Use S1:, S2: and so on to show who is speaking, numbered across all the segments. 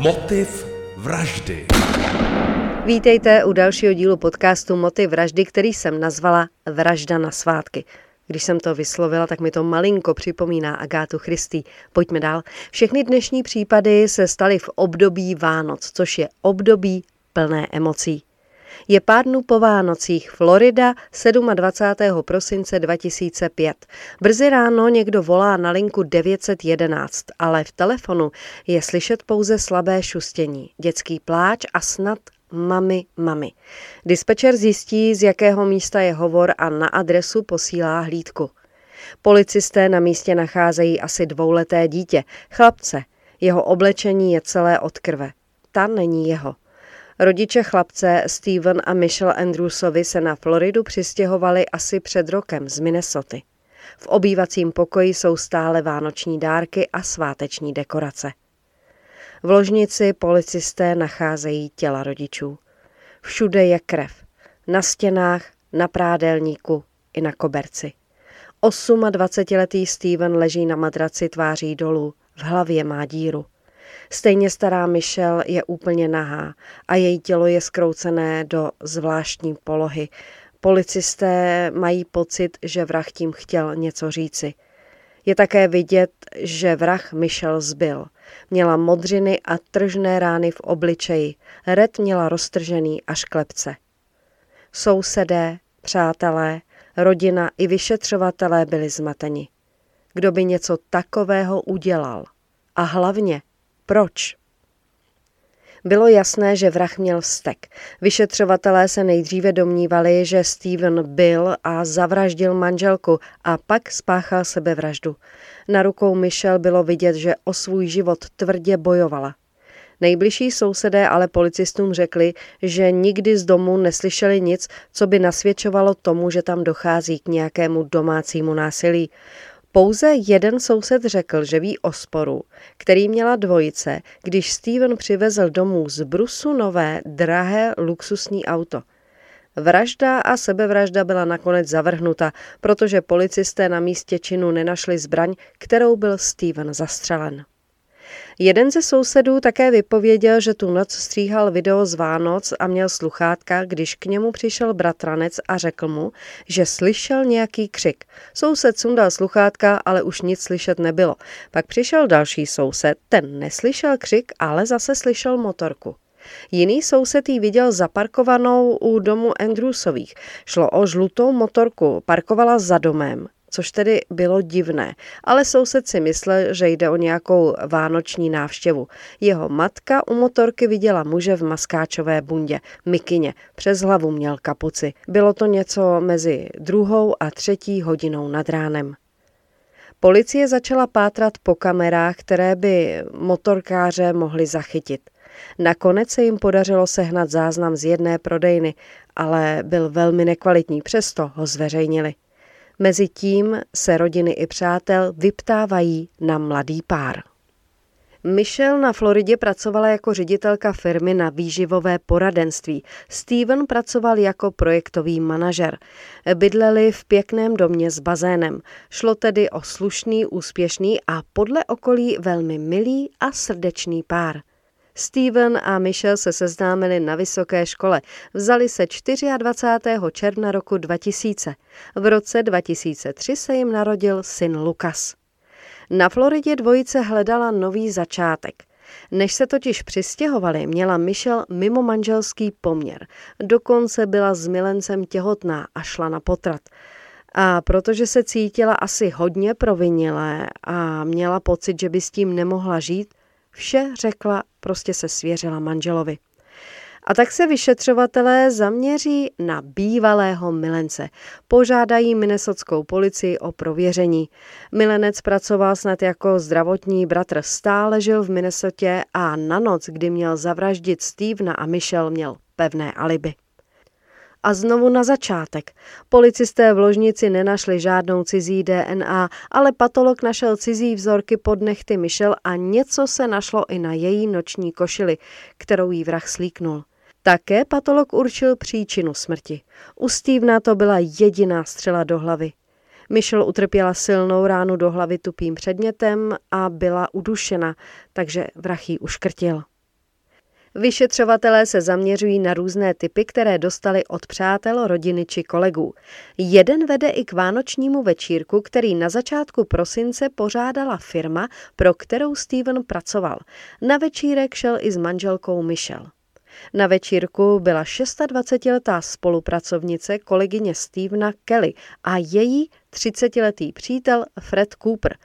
S1: Motiv vraždy.
S2: Vítejte u dalšího dílu podcastu Motiv vraždy, který jsem nazvala Vražda na svátky. Když jsem to vyslovila, tak mi to malinko připomíná Agátu Christy. Pojďme dál. Všechny dnešní případy se staly v období Vánoc, což je období plné emocí. Je pár dnů po Vánocích, Florida, 27. prosince 2005. Brzy ráno někdo volá na linku 911, ale v telefonu je slyšet pouze slabé šustění, dětský pláč a snad mami, mami. Dispečer zjistí, z jakého místa je hovor a na adresu posílá hlídku. Policisté na místě nacházejí asi dvouleté dítě, chlapce. Jeho oblečení je celé od krve. Ta není jeho. Rodiče chlapce Steven a Michelle Andrewsovi se na Floridu přistěhovali asi před rokem z Minnesoty. V obývacím pokoji jsou stále vánoční dárky a sváteční dekorace. V ložnici policisté nacházejí těla rodičů. Všude je krev. Na stěnách, na prádelníku i na koberci. 28-letý Steven leží na madraci tváří dolů, v hlavě má díru. Stejně stará Michelle je úplně nahá a její tělo je skroucené do zvláštní polohy. Policisté mají pocit, že vrah tím chtěl něco říci. Je také vidět, že vrah Michelle zbyl. Měla modřiny a tržné rány v obličeji. Red měla roztržený až klepce. Sousedé, přátelé, rodina i vyšetřovatelé byli zmateni. Kdo by něco takového udělal? A hlavně, proč? Bylo jasné, že vrah měl vztek. Vyšetřovatelé se nejdříve domnívali, že Steven byl a zavraždil manželku a pak spáchal sebevraždu. Na rukou Michelle bylo vidět, že o svůj život tvrdě bojovala. Nejbližší sousedé ale policistům řekli, že nikdy z domu neslyšeli nic, co by nasvědčovalo tomu, že tam dochází k nějakému domácímu násilí. Pouze jeden soused řekl, že ví o sporu, který měla dvojice, když Steven přivezl domů z Brusu nové, drahé, luxusní auto. Vražda a sebevražda byla nakonec zavrhnuta, protože policisté na místě činu nenašli zbraň, kterou byl Steven zastřelen. Jeden ze sousedů také vypověděl, že tu noc stříhal video z Vánoc a měl sluchátka, když k němu přišel bratranec a řekl mu, že slyšel nějaký křik. Soused sundal sluchátka, ale už nic slyšet nebylo. Pak přišel další soused, ten neslyšel křik, ale zase slyšel motorku. Jiný soused ji viděl zaparkovanou u domu Andrewsových. Šlo o žlutou motorku, parkovala za domem což tedy bylo divné, ale soused si myslel, že jde o nějakou vánoční návštěvu. Jeho matka u motorky viděla muže v maskáčové bundě, mikině, přes hlavu měl kapuci. Bylo to něco mezi druhou a třetí hodinou nad ránem. Policie začala pátrat po kamerách, které by motorkáře mohli zachytit. Nakonec se jim podařilo sehnat záznam z jedné prodejny, ale byl velmi nekvalitní, přesto ho zveřejnili. Mezitím se rodiny i přátel vyptávají na mladý pár. Michelle na Floridě pracovala jako ředitelka firmy na výživové poradenství. Steven pracoval jako projektový manažer. Bydleli v pěkném domě s bazénem. Šlo tedy o slušný, úspěšný a podle okolí velmi milý a srdečný pár. Steven a Michelle se seznámili na vysoké škole. Vzali se 24. června roku 2000. V roce 2003 se jim narodil syn Lukas. Na Floridě dvojice hledala nový začátek. Než se totiž přistěhovali, měla Michelle mimo manželský poměr. Dokonce byla s milencem těhotná a šla na potrat. A protože se cítila asi hodně provinilé a měla pocit, že by s tím nemohla žít, Vše řekla, prostě se svěřila manželovi. A tak se vyšetřovatelé zaměří na bývalého milence. Požádají minnesotskou policii o prověření. Milenec pracoval snad jako zdravotní bratr, stále žil v Minnesotě a na noc, kdy měl zavraždit Stevena a Michelle, měl pevné alibi. A znovu na začátek. Policisté v ložnici nenašli žádnou cizí DNA, ale patolog našel cizí vzorky pod nechty Michelle a něco se našlo i na její noční košili, kterou jí vrah slíknul. Také patolog určil příčinu smrti. U Stevena to byla jediná střela do hlavy. Michelle utrpěla silnou ránu do hlavy tupým předmětem a byla udušena, takže vrah ji uškrtil. Vyšetřovatelé se zaměřují na různé typy, které dostali od přátel, rodiny či kolegů. Jeden vede i k vánočnímu večírku, který na začátku prosince pořádala firma, pro kterou Steven pracoval. Na večírek šel i s manželkou Michelle. Na večírku byla 26-letá spolupracovnice kolegyně Stevena Kelly a její 30-letý přítel Fred Cooper.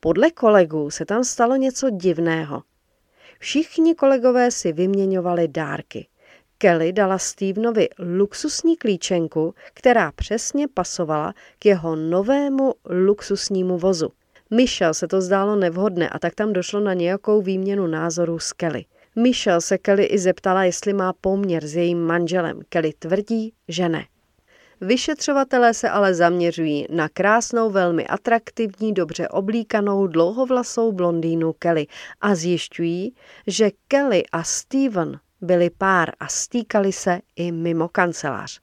S2: Podle kolegů se tam stalo něco divného. Všichni kolegové si vyměňovali dárky. Kelly dala Stevenovi luxusní klíčenku, která přesně pasovala k jeho novému luxusnímu vozu. Michelle se to zdálo nevhodné a tak tam došlo na nějakou výměnu názorů s Kelly. Michelle se Kelly i zeptala, jestli má poměr s jejím manželem. Kelly tvrdí, že ne. Vyšetřovatelé se ale zaměřují na krásnou, velmi atraktivní, dobře oblíkanou, dlouhovlasou blondýnu Kelly a zjišťují, že Kelly a Steven byli pár a stýkali se i mimo kancelář.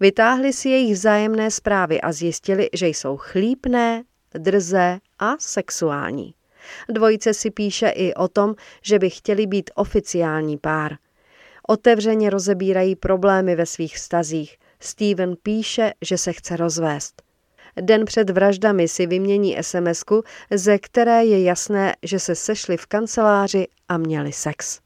S2: Vytáhli si jejich vzájemné zprávy a zjistili, že jsou chlípné, drzé a sexuální. Dvojice si píše i o tom, že by chtěli být oficiální pár. Otevřeně rozebírají problémy ve svých vztazích. Steven píše, že se chce rozvést. Den před vraždami si vymění sms ze které je jasné, že se sešli v kanceláři a měli sex.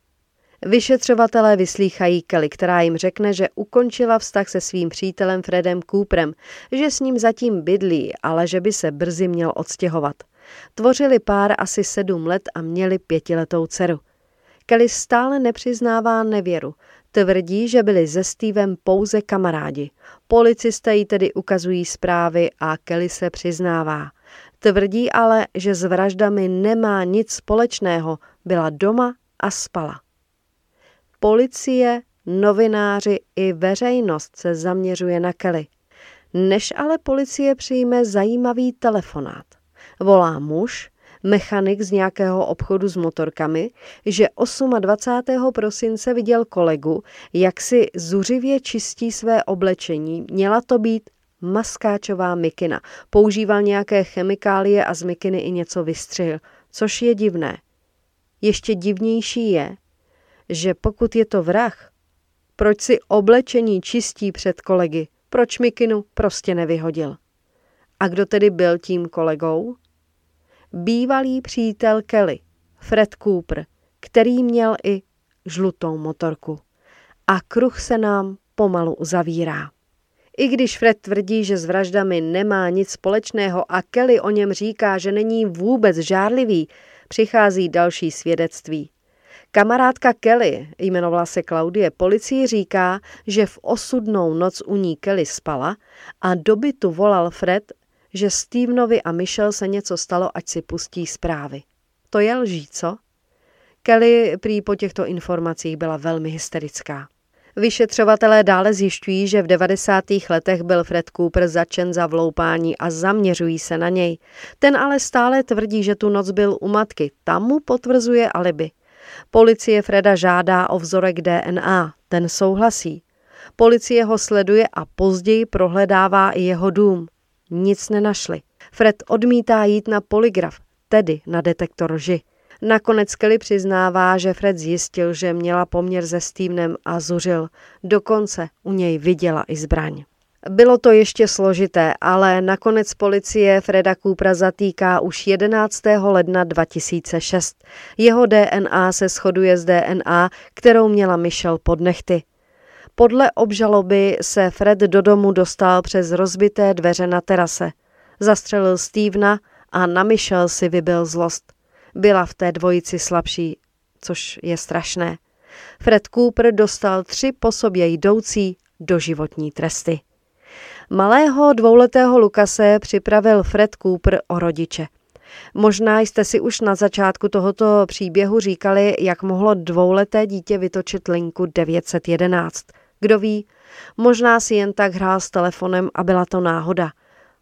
S2: Vyšetřovatelé vyslýchají Kelly, která jim řekne, že ukončila vztah se svým přítelem Fredem Cooperem, že s ním zatím bydlí, ale že by se brzy měl odstěhovat. Tvořili pár asi sedm let a měli pětiletou dceru. Kelly stále nepřiznává nevěru. Tvrdí, že byli se Stevem pouze kamarádi. Policisté jí tedy ukazují zprávy a Kelly se přiznává. Tvrdí ale, že s vraždami nemá nic společného, byla doma a spala. Policie, novináři i veřejnost se zaměřuje na Kelly. Než ale policie přijme zajímavý telefonát. Volá muž, mechanik z nějakého obchodu s motorkami, že 28. prosince viděl kolegu, jak si zuřivě čistí své oblečení. Měla to být maskáčová mikina. Používal nějaké chemikálie a z mikiny i něco vystřihl, což je divné. Ještě divnější je, že pokud je to vrah, proč si oblečení čistí před kolegy, proč mikinu prostě nevyhodil. A kdo tedy byl tím kolegou? Bývalý přítel Kelly, Fred Cooper, který měl i žlutou motorku. A kruh se nám pomalu uzavírá. I když Fred tvrdí, že s vraždami nemá nic společného a Kelly o něm říká, že není vůbec žárlivý, přichází další svědectví. Kamarádka Kelly, jmenovala se Klaudie, policii říká, že v osudnou noc u ní Kelly spala a do bytu volal Fred že Stevenovi a Michelle se něco stalo, ať si pustí zprávy. To je lží, co? Kelly prý po těchto informacích byla velmi hysterická. Vyšetřovatelé dále zjišťují, že v 90. letech byl Fred Cooper začen za vloupání a zaměřují se na něj. Ten ale stále tvrdí, že tu noc byl u matky. Tam mu potvrzuje alibi. Policie Freda žádá o vzorek DNA. Ten souhlasí. Policie ho sleduje a později prohledává i jeho dům. Nic nenašli. Fred odmítá jít na poligraf, tedy na detektor lži. Nakonec Kelly přiznává, že Fred zjistil, že měla poměr se Stevenem a zuřil. Dokonce u něj viděla i zbraň. Bylo to ještě složité, ale nakonec policie Freda Coopera zatýká už 11. ledna 2006. Jeho DNA se shoduje s DNA, kterou měla Michelle pod nechty. Podle obžaloby se Fred do domu dostal přes rozbité dveře na terase. Zastřelil Stevena a na Michelle si vybil zlost. Byla v té dvojici slabší, což je strašné. Fred Cooper dostal tři po sobě jdoucí doživotní tresty. Malého dvouletého Lukase připravil Fred Cooper o rodiče. Možná jste si už na začátku tohoto příběhu říkali, jak mohlo dvouleté dítě vytočit linku 911. Kdo ví, možná si jen tak hrál s telefonem a byla to náhoda.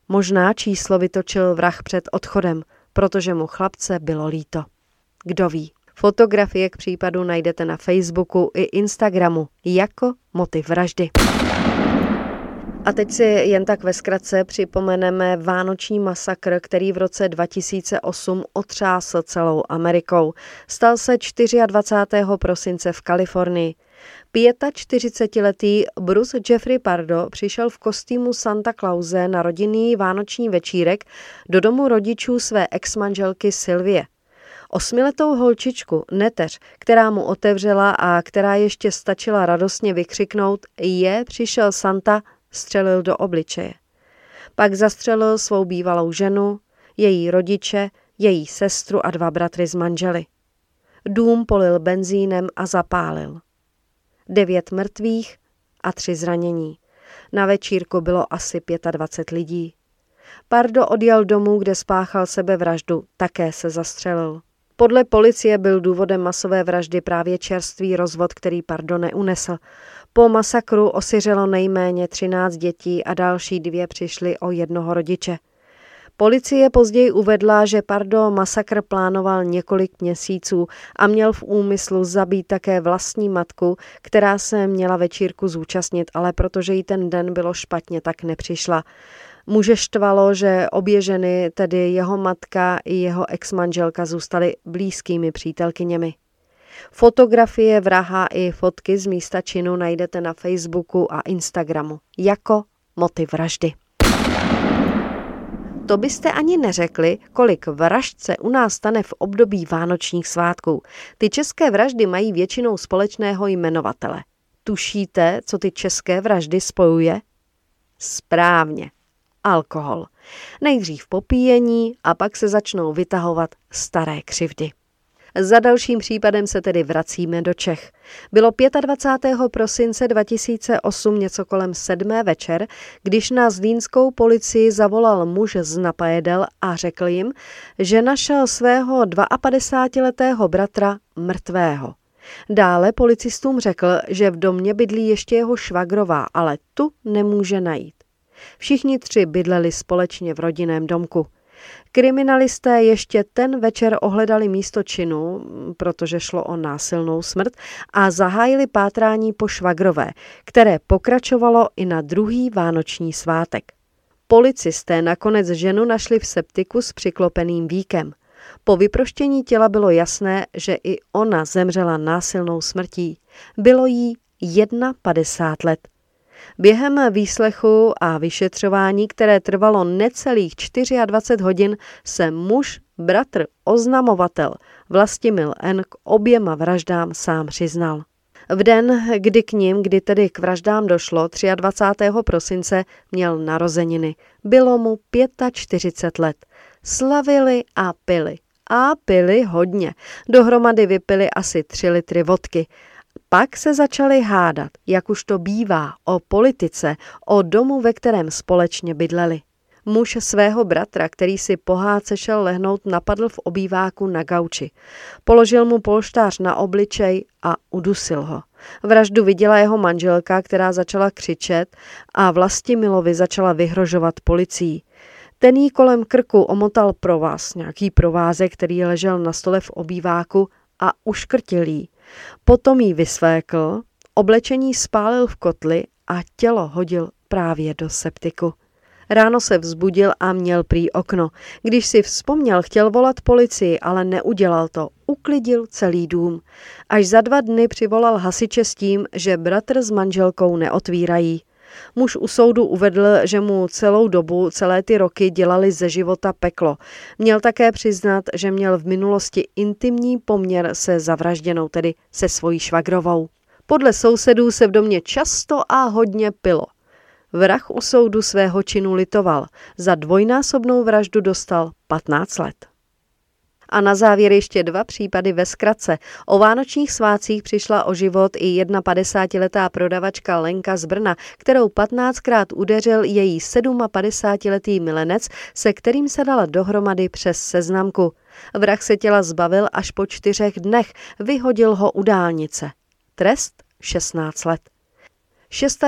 S2: Možná číslo vytočil vrah před odchodem, protože mu chlapce bylo líto. Kdo ví. Fotografie k případu najdete na Facebooku i Instagramu jako motiv vraždy. A teď si jen tak ve zkratce připomeneme vánoční masakr, který v roce 2008 otřásl celou Amerikou. Stal se 24. prosince v Kalifornii. 45-letý Bruce Jeffrey Pardo přišel v kostýmu Santa Clause na rodinný vánoční večírek do domu rodičů své exmanželky Sylvie. Osmiletou holčičku, neteř, která mu otevřela a která ještě stačila radostně vykřiknout je, přišel Santa, střelil do obličeje. Pak zastřelil svou bývalou ženu, její rodiče, její sestru a dva bratry z manžely. Dům polil benzínem a zapálil. Devět mrtvých a tři zranění. Na večírku bylo asi 25 lidí. Pardo odjel domů, kde spáchal sebevraždu, také se zastřelil. Podle policie byl důvodem masové vraždy právě čerstvý rozvod, který Pardo neunesl. Po masakru osiřelo nejméně 13 dětí a další dvě přišly o jednoho rodiče. Policie později uvedla, že Pardo masakr plánoval několik měsíců a měl v úmyslu zabít také vlastní matku, která se měla večírku zúčastnit, ale protože jí ten den bylo špatně, tak nepřišla. Muže štvalo, že obě ženy, tedy jeho matka i jeho exmanželka, zůstaly blízkými přítelkyněmi. Fotografie vraha i fotky z místa činu najdete na Facebooku a Instagramu jako motiv vraždy. To byste ani neřekli, kolik vražd se u nás stane v období vánočních svátků. Ty české vraždy mají většinou společného jmenovatele. Tušíte, co ty české vraždy spojuje? Správně, alkohol. Nejdřív popíjení a pak se začnou vytahovat staré křivdy. Za dalším případem se tedy vracíme do Čech. Bylo 25. prosince 2008 něco kolem sedmé večer, když na zlínskou policii zavolal muž z Napajedel a řekl jim, že našel svého 52-letého bratra mrtvého. Dále policistům řekl, že v domě bydlí ještě jeho švagrová, ale tu nemůže najít. Všichni tři bydleli společně v rodinném domku. Kriminalisté ještě ten večer ohledali místo činu, protože šlo o násilnou smrt, a zahájili pátrání po švagrové, které pokračovalo i na druhý vánoční svátek. Policisté nakonec ženu našli v septiku s přiklopeným víkem. Po vyproštění těla bylo jasné, že i ona zemřela násilnou smrtí. Bylo jí 51 let. Během výslechu a vyšetřování, které trvalo necelých 24 hodin, se muž, bratr, oznamovatel Vlastimil N. k oběma vraždám sám přiznal. V den, kdy k ním, kdy tedy k vraždám došlo, 23. prosince, měl narozeniny. Bylo mu 45 let. Slavili a pili. A pili hodně. Dohromady vypili asi 3 litry vodky. Pak se začali hádat, jak už to bývá, o politice, o domu, ve kterém společně bydleli. Muž svého bratra, který si pohádce šel lehnout, napadl v obýváku na gauči. Položil mu polštář na obličej a udusil ho. Vraždu viděla jeho manželka, která začala křičet a Vlastimilovi začala vyhrožovat policií. Ten jí kolem krku omotal provaz, nějaký provázek, který ležel na stole v obýváku a uškrtil jí. Potom jí vysvékl, oblečení spálil v kotli a tělo hodil právě do septiku. Ráno se vzbudil a měl prý okno. Když si vzpomněl, chtěl volat policii, ale neudělal to. Uklidil celý dům. Až za dva dny přivolal hasiče s tím, že bratr s manželkou neotvírají. Muž u soudu uvedl, že mu celou dobu, celé ty roky dělali ze života peklo. Měl také přiznat, že měl v minulosti intimní poměr se zavražděnou, tedy se svojí švagrovou. Podle sousedů se v domě často a hodně pilo. Vrah u soudu svého činu litoval. Za dvojnásobnou vraždu dostal 15 let. A na závěr ještě dva případy ve zkratce. O vánočních svácích přišla o život i 51-letá prodavačka Lenka z Brna, kterou 15krát udeřil její 57-letý milenec, se kterým se dala dohromady přes seznamku. Vrah se těla zbavil až po čtyřech dnech, vyhodil ho u dálnice. Trest 16 let.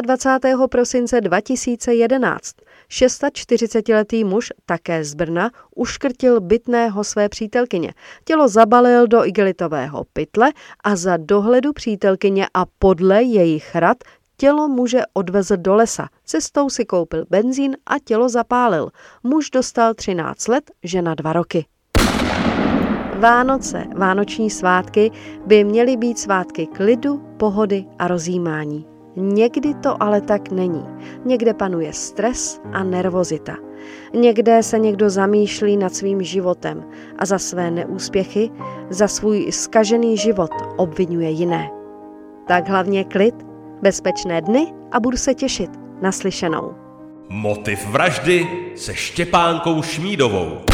S2: 26. prosince 2011 46-letý muž, také z Brna, uškrtil bytného své přítelkyně. Tělo zabalil do igelitového pytle a za dohledu přítelkyně a podle jejich rad Tělo muže odvezl do lesa, cestou si koupil benzín a tělo zapálil. Muž dostal 13 let, žena 2 roky. Vánoce, vánoční svátky by měly být svátky klidu, pohody a rozjímání. Někdy to ale tak není. Někde panuje stres a nervozita. Někde se někdo zamýšlí nad svým životem a za své neúspěchy, za svůj skažený život obvinuje jiné. Tak hlavně klid, bezpečné dny a budu se těšit naslyšenou.
S1: Motiv vraždy se Štěpánkou Šmídovou.